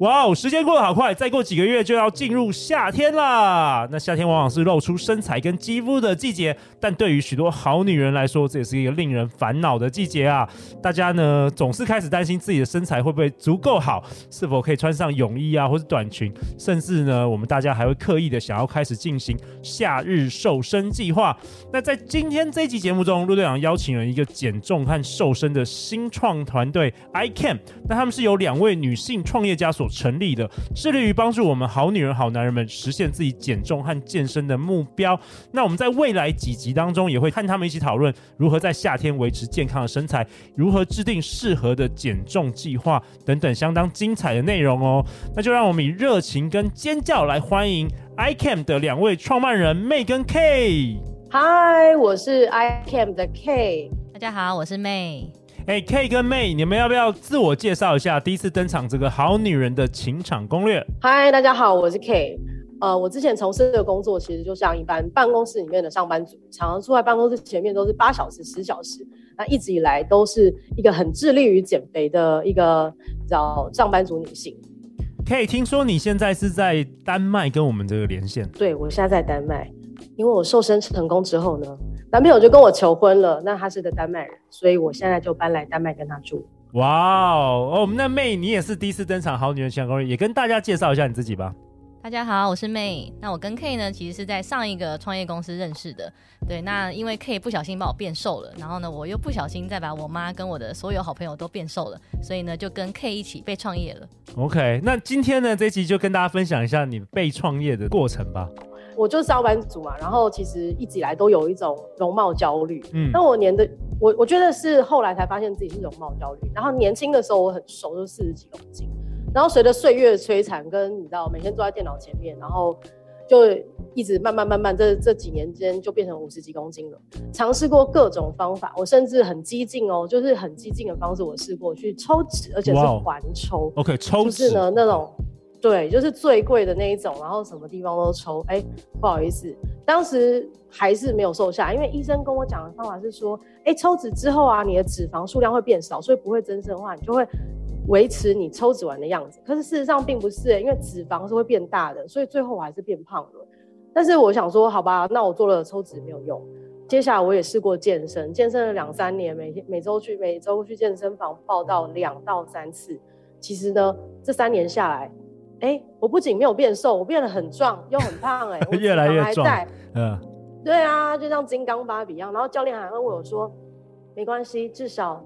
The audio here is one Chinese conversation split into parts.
哇哦，时间过得好快，再过几个月就要进入夏天啦。那夏天往往是露出身材跟肌肤的季节，但对于许多好女人来说，这也是一个令人烦恼的季节啊。大家呢总是开始担心自己的身材会不会足够好，是否可以穿上泳衣啊，或是短裙，甚至呢，我们大家还会刻意的想要开始进行夏日瘦身计划。那在今天这一集节目中，陆队长邀请了一个减重和瘦身的新创团队 ICAM，那他们是由两位女性创业家所成立的，致力于帮助我们好女人、好男人们实现自己减重和健身的目标。那我们在未来几集当中，也会和他们一起讨论如何在夏天维持健康的身材，如何制定适合的减重计划等等相当精彩的内容哦。那就让我们以热情跟尖叫来欢迎 ICAM 的两位创办人 May 跟 K。嗨，我是 ICAM 的 K。大家好，我是 May。哎、hey，K 跟 May，你们要不要自我介绍一下？第一次登场这个好女人的情场攻略。嗨，大家好，我是 K。呃，我之前从事的工作其实就像一般办公室里面的上班族，常常坐在办公室前面都是八小时、十小时。那一直以来都是一个很致力于减肥的一个叫上班族女性。K，听说你现在是在丹麦跟我们这个连线？对，我现在在丹麦，因为我瘦身成功之后呢。男朋友就跟我求婚了，那他是个丹麦人，所以我现在就搬来丹麦跟他住。哇哦，哦，那 May 你也是第一次登场《好女人情场攻略》，也跟大家介绍一下你自己吧。大家好，我是 May。那我跟 K 呢，其实是在上一个创业公司认识的。对，那因为 K 不小心把我变瘦了，然后呢，我又不小心再把我妈跟我的所有好朋友都变瘦了，所以呢，就跟 K 一起被创业了。OK，那今天呢，这一集就跟大家分享一下你被创业的过程吧。我就是上班族嘛，然后其实一直以来都有一种容貌焦虑。嗯，那我年的我我觉得是后来才发现自己是容貌焦虑。然后年轻的时候我很瘦，就四十几公斤。然后随着岁月摧残，跟你知道每天坐在电脑前面，然后就一直慢慢慢慢这这几年间就变成五十几公斤了。尝试过各种方法，我甚至很激进哦，就是很激进的方式，我试过去抽脂，而且是环抽。OK，抽脂就是呢那种。对，就是最贵的那一种，然后什么地方都抽。哎，不好意思，当时还是没有瘦下，因为医生跟我讲的方法是说，哎，抽脂之后啊，你的脂肪数量会变少，所以不会增生的话，你就会维持你抽脂完的样子。可是事实上并不是，因为脂肪是会变大的，所以最后我还是变胖了。但是我想说，好吧，那我做了抽脂没有用。接下来我也试过健身，健身了两三年，每天每周去每周去健身房报到两到三次。其实呢，这三年下来。我不仅没有变瘦，我变得很壮又很胖、欸，哎，越来越壮。嗯，对啊，就像金刚芭比一样。然后教练还问我说：“没关系，至少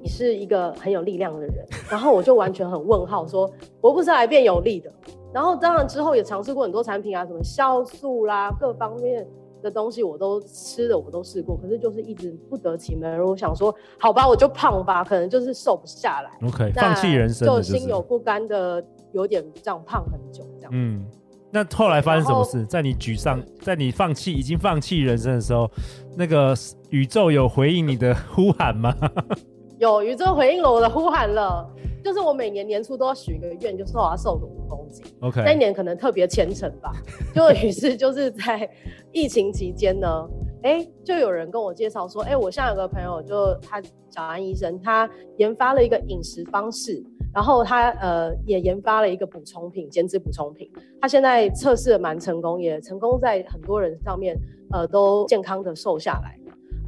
你是一个很有力量的人。”然后我就完全很问号，说：“我不是来变有力的。”然后当然之后也尝试过很多产品啊，什么酵素啦，各方面的东西我都吃的，我都试过，可是就是一直不得其门。我想说，好吧，我就胖吧，可能就是瘦不下来。OK，放弃人生、就心有不甘的。有点这样胖很久，这样。嗯，那后来发生什么事？在你沮丧，在你放弃已经放弃人生的时候，那个宇宙有回应你的呼喊吗？有，宇宙回应了我的呼喊了。就是我每年年初都要许一个愿，就是我要瘦个五公斤。OK，那一年可能特别虔诚吧。就于是就是在疫情期间呢，哎、欸，就有人跟我介绍说，哎、欸，我现在有个朋友，就他小安医生，他研发了一个饮食方式。然后他呃也研发了一个补充品，减脂补充品。他现在测试的蛮成功，也成功在很多人上面呃都健康的瘦下来。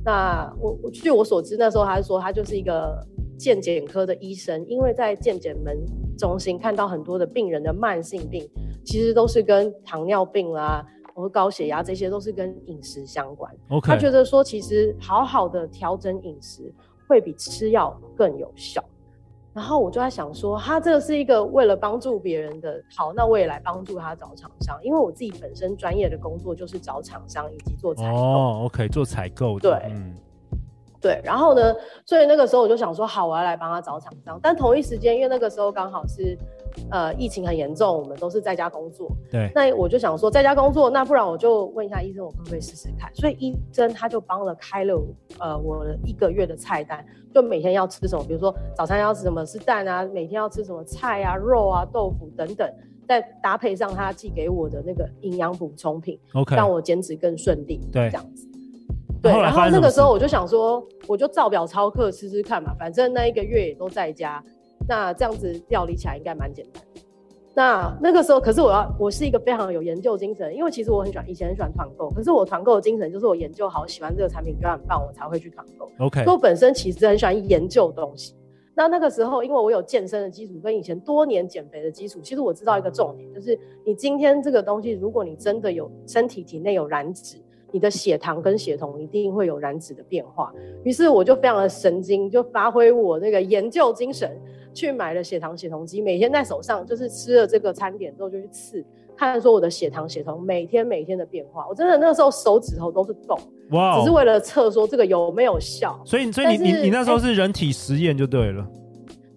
那我我据我所知，那时候他是说他就是一个健检科的医生，因为在健检门中心看到很多的病人的慢性病，其实都是跟糖尿病啦，或高血压这些都是跟饮食相关。Okay. 他觉得说其实好好的调整饮食会比吃药更有效。然后我就在想说，他这个是一个为了帮助别人的，好，那我也来帮助他找厂商，因为我自己本身专业的工作就是找厂商以及做采购。哦，OK，做采购。对，嗯，对，然后呢，所以那个时候我就想说，好，我要来帮他找厂商。但同一时间，因为那个时候刚好是呃疫情很严重，我们都是在家工作。对，那我就想说，在家工作，那不然我就问一下医生，我可不可以试试看？所以医生他就帮了开了呃我一个月的菜单，就每天要吃什么，比如说早餐要吃什么是蛋啊，每天要吃什么菜啊、肉啊、豆腐等等，再搭配上他寄给我的那个营养补充品，OK，让我减脂更顺利。对，这样子。对，然后那个时候我就想说，我就照表操课吃吃看嘛，反正那一个月也都在家，那这样子料理起来应该蛮简单。那那个时候，可是我要，我是一个非常有研究精神，因为其实我很喜欢，以前很喜欢团购，可是我团购的精神就是我研究好，喜欢这个产品，觉得很棒，我才会去团购。OK，所以我本身其实很喜欢研究东西。那那个时候，因为我有健身的基础，跟以前多年减肥的基础，其实我知道一个重点，就是你今天这个东西，如果你真的有身体体内有燃脂。你的血糖跟血酮一定会有燃脂的变化，于是我就非常的神经，就发挥我那个研究精神，去买了血糖血酮机，每天在手上就是吃了这个餐点之后就去刺，看说我的血糖血酮每天每天的变化，我真的那时候手指头都是动，哇，只是为了测说这个有没有效。所以所以你你你那时候是人体实验就对了。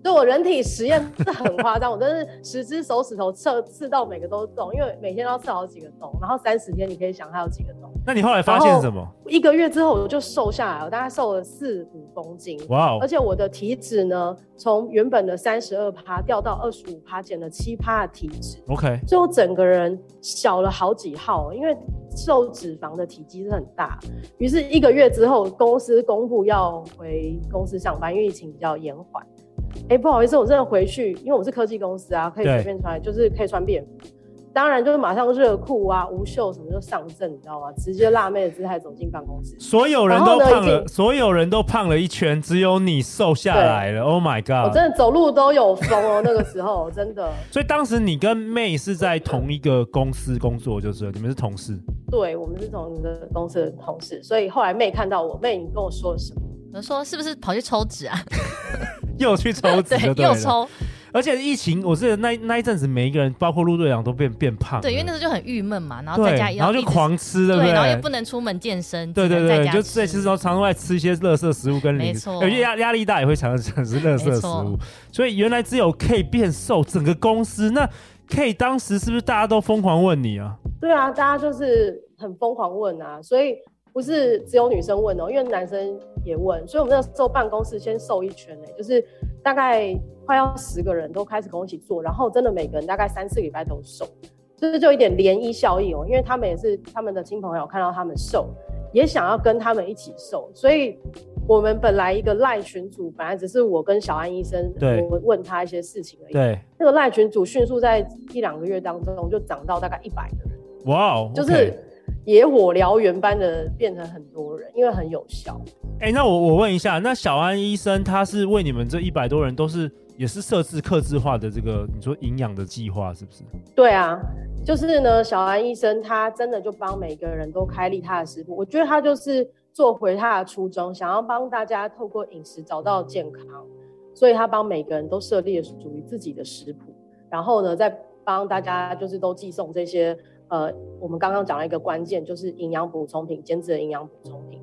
对，我人体实验是很夸张，我真是十只手指头刺刺到每个都动，因为每天都要刺好几个洞，然后三十天你可以想它有几个洞。那你后来发现什么？一个月之后我就瘦下来了，我大概瘦了四五公斤。哇哦！而且我的体脂呢，从原本的三十二趴掉到二十五趴，减了七趴的体脂。OK，所以我整个人小了好几号，因为瘦脂肪的体积是很大。于是一个月之后，公司公布要回公司上班，因为疫情比较延缓。哎、欸，不好意思，我真的回去，因为我是科技公司啊，可以随便穿，就是可以穿便服。当然，就是马上热裤啊、无袖什么就上阵，你知道吗？直接辣妹的姿态走进办公室。所有人都胖了，所有人都胖了一圈，只有你瘦下来了。Oh my god！我真的走路都有风哦，那个时候真的。所以当时你跟妹是在同一个公司工作，就是你们是同事。对，我们是同一个公司的同事，所以后来妹看到我，妹你跟我说了什么？我说是不是跑去抽脂啊？又去抽脂对，又抽。而且疫情，我记得那那一阵子，每一个人，包括陆队长，都变变胖。对，因为那时候就很郁闷嘛，然后在家，然后就狂吃，对不对？然后也不能出门健身，对对对，就在其实常常会吃一些垃圾食物跟零食，有些压压力大也会常常吃垃圾食物。所以原来只有 K 变瘦，整个公司那 K 当时是不是大家都疯狂问你啊？对啊，大家就是很疯狂问啊，所以。不是只有女生问哦，因为男生也问，所以我们那时候办公室先瘦一圈呢，就是大概快要十个人都开始跟我一起做，然后真的每个人大概三四个礼拜都瘦，就是就一点涟漪效应哦，因为他们也是他们的亲朋友看到他们瘦，也想要跟他们一起瘦，所以我们本来一个赖群组本来只是我跟小安医生，对，我问他一些事情而已，对，那个赖群组迅速在一两个月当中就涨到大概一百个人，哇哦，就是。野火燎原般的变成很多人，因为很有效。哎、欸，那我我问一下，那小安医生他是为你们这一百多人都是也是设置克制化的这个你说营养的计划是不是？对啊，就是呢，小安医生他真的就帮每个人都开立他的食谱，我觉得他就是做回他的初衷，想要帮大家透过饮食找到健康，所以他帮每个人都设立了属于自己的食谱，然后呢，再帮大家就是都寄送这些。呃，我们刚刚讲了一个关键，就是营养补充品，减脂的营养补充品。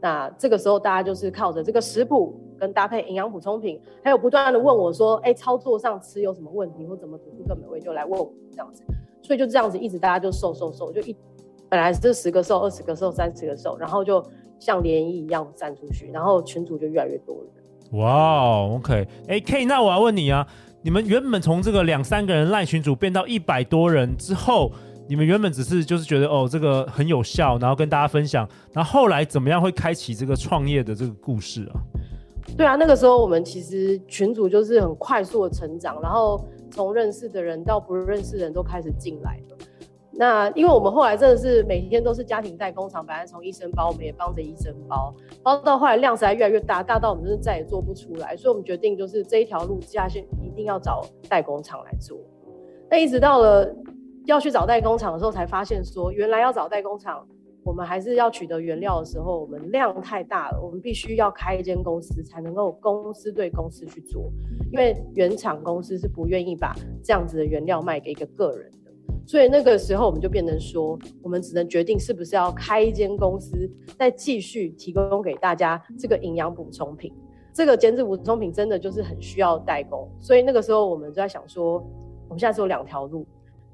那这个时候，大家就是靠着这个食谱跟搭配营养补充品，还有不断的问我说，哎，操作上吃有什么问题，或怎么煮出更美味，就来问我这样子。所以就这样子，一直大家就瘦瘦瘦，就一本来是十个瘦，二十个瘦，三十个瘦，然后就像涟漪一样散出去，然后群主就越来越多人。哇，OK，哎，K，那我要问你啊，你们原本从这个两三个人赖群主变到一百多人之后。你们原本只是就是觉得哦，这个很有效，然后跟大家分享，然后后来怎么样会开启这个创业的这个故事啊？对啊，那个时候我们其实群组就是很快速的成长，然后从认识的人到不认识的人都开始进来了。那因为我们后来真的是每天都是家庭代工厂，本来从医生包，我们也帮着医生包，包到后来量实在越来越大，大到我们就是再也做不出来，所以我们决定就是这一条路下去一定要找代工厂来做。那一直到了。要去找代工厂的时候，才发现说，原来要找代工厂，我们还是要取得原料的时候，我们量太大了，我们必须要开一间公司，才能够公司对公司去做，因为原厂公司是不愿意把这样子的原料卖给一个个人的，所以那个时候我们就变成说，我们只能决定是不是要开一间公司，再继续提供给大家这个营养补充品。这个减脂补充品真的就是很需要代工，所以那个时候我们就在想说，我们现在只有两条路，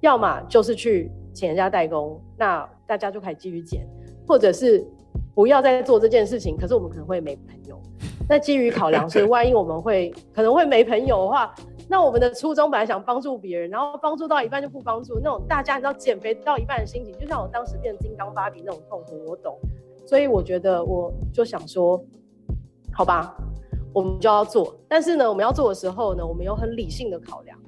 要么就是去请人家代工，那大家就可以继续减，或者是不要再做这件事情。可是我们可能会没朋友。那基于考量是，万一我们会可能会没朋友的话，那我们的初衷本来想帮助别人，然后帮助到一半就不帮助，那种大家你知道减肥到一半的心情，就像我当时变金刚芭比那种痛苦，我懂。所以我觉得我就想说，好吧。我们就要做，但是呢，我们要做的时候呢，我们有很理性的考量。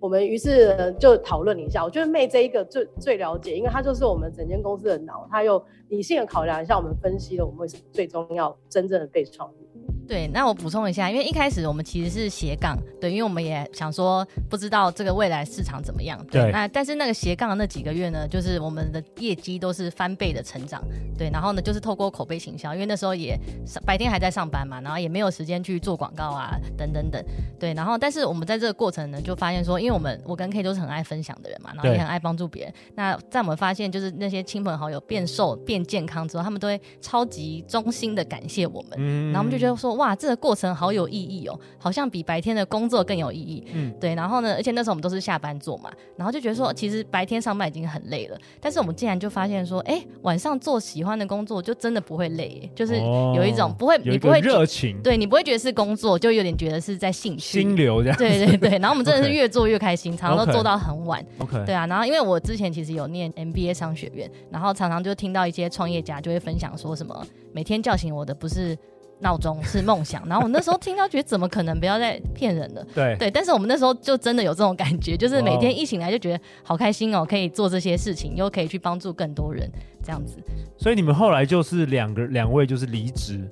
我们于是就讨论了一下，我觉得妹这一个最最了解，因为她就是我们整间公司的脑，她又理性的考量一下，我们分析了我们为什么最终要真正的被创立。对，那我补充一下，因为一开始我们其实是斜杠，对，因为我们也想说不知道这个未来市场怎么样，对。对那但是那个斜杠的那几个月呢，就是我们的业绩都是翻倍的成长，对。然后呢，就是透过口碑行销，因为那时候也白天还在上班嘛，然后也没有时间去做广告啊，等等等，对。然后但是我们在这个过程呢，就发现说，因为我们我跟 K 都是很爱分享的人嘛，然后也很爱帮助别人。那在我们发现就是那些亲朋好友变瘦变健康之后，他们都会超级衷心的感谢我们，嗯。然后我们就觉得说，哇，这个过程。好有意义哦，好像比白天的工作更有意义。嗯，对。然后呢，而且那时候我们都是下班做嘛，然后就觉得说，其实白天上班已经很累了，但是我们竟然就发现说，哎，晚上做喜欢的工作就真的不会累，就是有一种不会，你不会热情，对，你不会觉得是工作，就有点觉得是在兴趣心流这样。对对对。然后我们真的是 越做越开心，常常都做到很晚。OK。对啊，然后因为我之前其实有念 MBA 商学院，然后常常就听到一些创业家就会分享说什么，每天叫醒我的不是。闹钟是梦想，然后我那时候听到觉得怎么可能，不要再骗人了。对对，但是我们那时候就真的有这种感觉，就是每天一醒来就觉得好开心哦，可以做这些事情，又可以去帮助更多人，这样子。所以你们后来就是两个两位就是离职，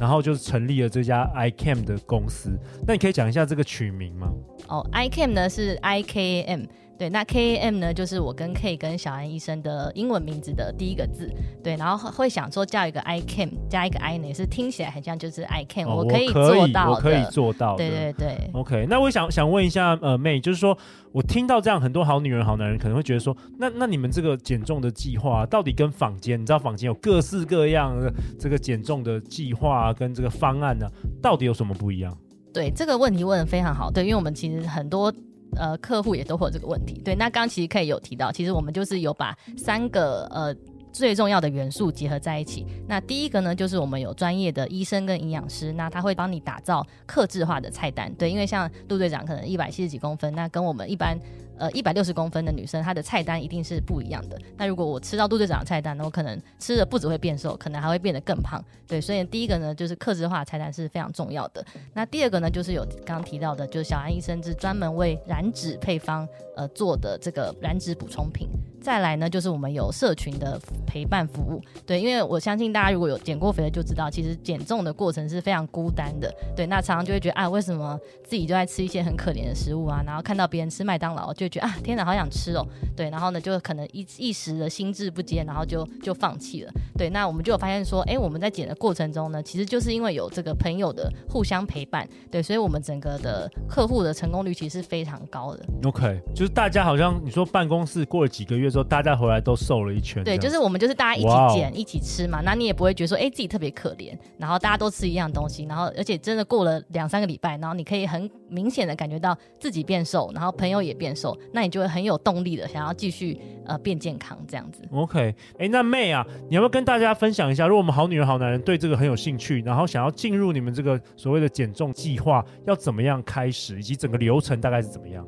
然后就成立了这家 iCam 的公司。那你可以讲一下这个取名吗？哦，ICAM 呢是 IKM。对，那 K A M 呢，就是我跟 K 跟小安医生的英文名字的第一个字。对，然后会想说叫一个 I can 加一个 I 呢，也是听起来很像就是 I can，、哦、我可以做到我可以做到。对对对。OK，那我想想问一下，呃，妹，就是说我听到这样很多好女人、好男人可能会觉得说，那那你们这个减重的计划到底跟坊间，你知道坊间有各式各样的这个减重的计划跟这个方案呢、啊，到底有什么不一样？对，这个问题问的非常好。对，因为我们其实很多。呃，客户也都会有这个问题。对，那刚刚其实可以有提到，其实我们就是有把三个呃最重要的元素结合在一起。那第一个呢，就是我们有专业的医生跟营养师，那他会帮你打造克制化的菜单。对，因为像陆队长可能一百七十几公分，那跟我们一般。呃，一百六十公分的女生，她的菜单一定是不一样的。那如果我吃到杜队长的菜单，那我可能吃的不只会变瘦，可能还会变得更胖。对，所以第一个呢，就是克制化菜单是非常重要的。那第二个呢，就是有刚刚提到的，就是小安医生是专门为燃脂配方呃做的这个燃脂补充品。再来呢，就是我们有社群的陪伴服务。对，因为我相信大家如果有减过肥的就知道，其实减重的过程是非常孤单的。对，那常常就会觉得啊，为什么自己就在吃一些很可怜的食物啊？然后看到别人吃麦当劳就。觉得啊，天哪，好想吃哦！对，然后呢，就可能一一时的心智不坚，然后就就放弃了。对，那我们就有发现说，哎，我们在减的过程中呢，其实就是因为有这个朋友的互相陪伴，对，所以我们整个的客户的成功率其实是非常高的。OK，就是大家好像你说办公室过了几个月之后，大家回来都瘦了一圈。对，就是我们就是大家一起减、wow、一起吃嘛，那你也不会觉得说，哎，自己特别可怜，然后大家都吃一样东西，然后而且真的过了两三个礼拜，然后你可以很明显的感觉到自己变瘦，然后朋友也变瘦，那你就会很有。动力的，想要继续呃变健康这样子。OK，哎，那妹啊，你要不要跟大家分享一下，如果我们好女人好男人对这个很有兴趣，然后想要进入你们这个所谓的减重计划，要怎么样开始，以及整个流程大概是怎么样？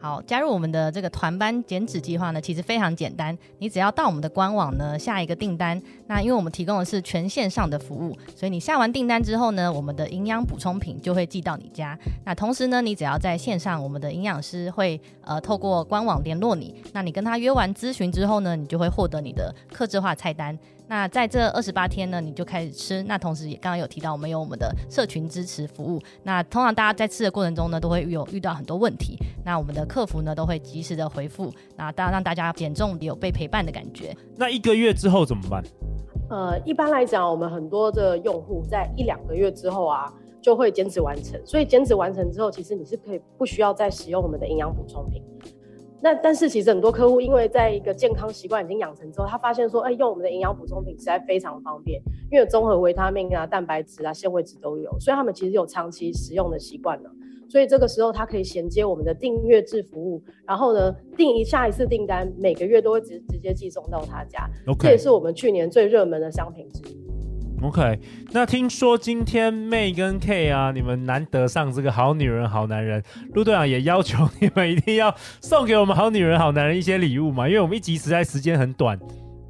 好，加入我们的这个团班减脂计划呢，其实非常简单，你只要到我们的官网呢下一个订单。那因为我们提供的是全线上的服务，所以你下完订单之后呢，我们的营养补充品就会寄到你家。那同时呢，你只要在线上，我们的营养师会呃透过官网联络你。那你跟他约完咨询之后呢，你就会获得你的客制化菜单。那在这二十八天呢，你就开始吃。那同时也刚刚有提到，我们有我们的社群支持服务。那通常大家在吃的过程中呢，都会有遇到很多问题。那我们的客服呢，都会及时的回复。那当然让大家减重有被陪伴的感觉。那一个月之后怎么办？呃，一般来讲，我们很多的用户在一两个月之后啊，就会减脂完成。所以减脂完成之后，其实你是可以不需要再使用我们的营养补充品。那但是其实很多客户因为在一个健康习惯已经养成之后，他发现说，哎，用我们的营养补充品实在非常方便，因为有综合维他命啊、蛋白质啊、纤维质都有，所以他们其实有长期使用的习惯了。所以这个时候，他可以衔接我们的订阅制服务，然后呢，订一下一次订单，每个月都会直直接寄送到他家。Okay. 这也是我们去年最热门的商品之一。OK，那听说今天妹跟 K 啊，你们难得上这个好女人好男人，陆队长也要求你们一定要送给我们好女人好男人一些礼物嘛，因为我们一集实在时间很短。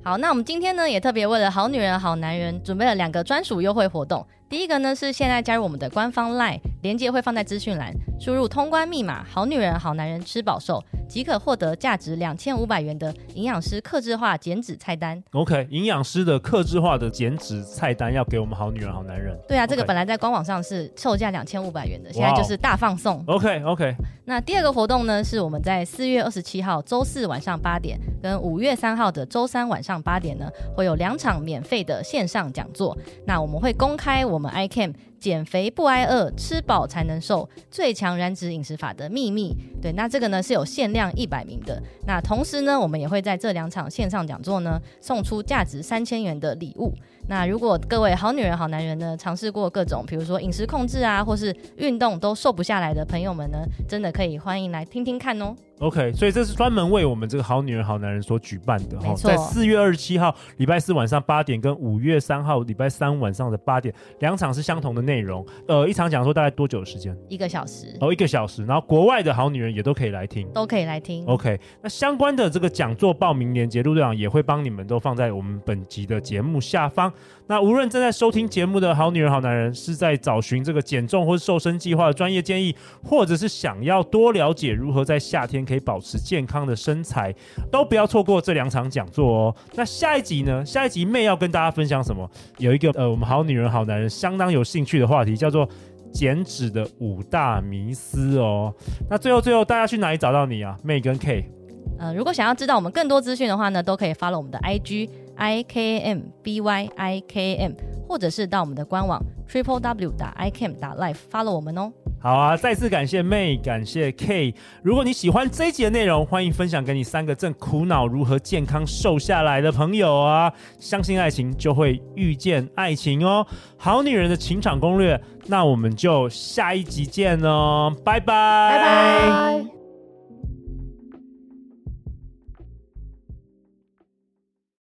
好，那我们今天呢也特别为了好女人好男人准备了两个专属优惠活动。第一个呢是现在加入我们的官方 LINE，连接会放在资讯栏，输入通关密码“好女人好男人吃饱瘦”，即可获得价值两千五百元的营养师克制化减脂菜单。OK，营养师的克制化的减脂菜单要给我们好女人好男人。对啊，这个本来在官网上是售价两千五百元的，现在就是大放送。OK OK。那第二个活动呢是我们在四月二十七号周四晚上八点，跟五月三号的周三晚上八点呢，会有两场免费的线上讲座。那我们会公开我。我们 ICAM 减肥不挨饿，吃饱才能瘦，最强燃脂饮食法的秘密。对，那这个呢是有限量一百名的。那同时呢，我们也会在这两场线上讲座呢，送出价值三千元的礼物。那如果各位好女人好男人呢，尝试过各种，比如说饮食控制啊，或是运动都瘦不下来的朋友们呢，真的可以欢迎来听听看哦。OK，所以这是专门为我们这个好女人好男人所举办的哈，没错。在四月二十七号礼拜四晚上八点，跟五月三号礼拜三晚上的八点，两场是相同的内容。呃，一场讲座大概多久的时间？一个小时。哦，一个小时。然后国外的好女人也都可以来听，都可以来听。OK，那相关的这个讲座报名链接，陆队长也会帮你们都放在我们本集的节目下方。那无论正在收听节目的好女人好男人，是在找寻这个减重或瘦身计划的专业建议，或者是想要多了解如何在夏天可以保持健康的身材，都不要错过这两场讲座哦。那下一集呢？下一集妹要跟大家分享什么？有一个呃，我们好女人好男人相当有兴趣的话题，叫做减脂的五大迷思哦。那最后最后，大家去哪里找到你啊？妹跟 K。呃，如果想要知道我们更多资讯的话呢，都可以发了我们的 IG I K M B Y I K M，或者是到我们的官网 triple w 打 i k m 打 life follow 我们哦。好啊，再次感谢 May，感谢 K。如果你喜欢这一集的内容，欢迎分享给你三个正苦恼如何健康瘦下来的朋友啊！相信爱情，就会遇见爱情哦。好女人的情场攻略，那我们就下一集见哦，拜拜，拜拜。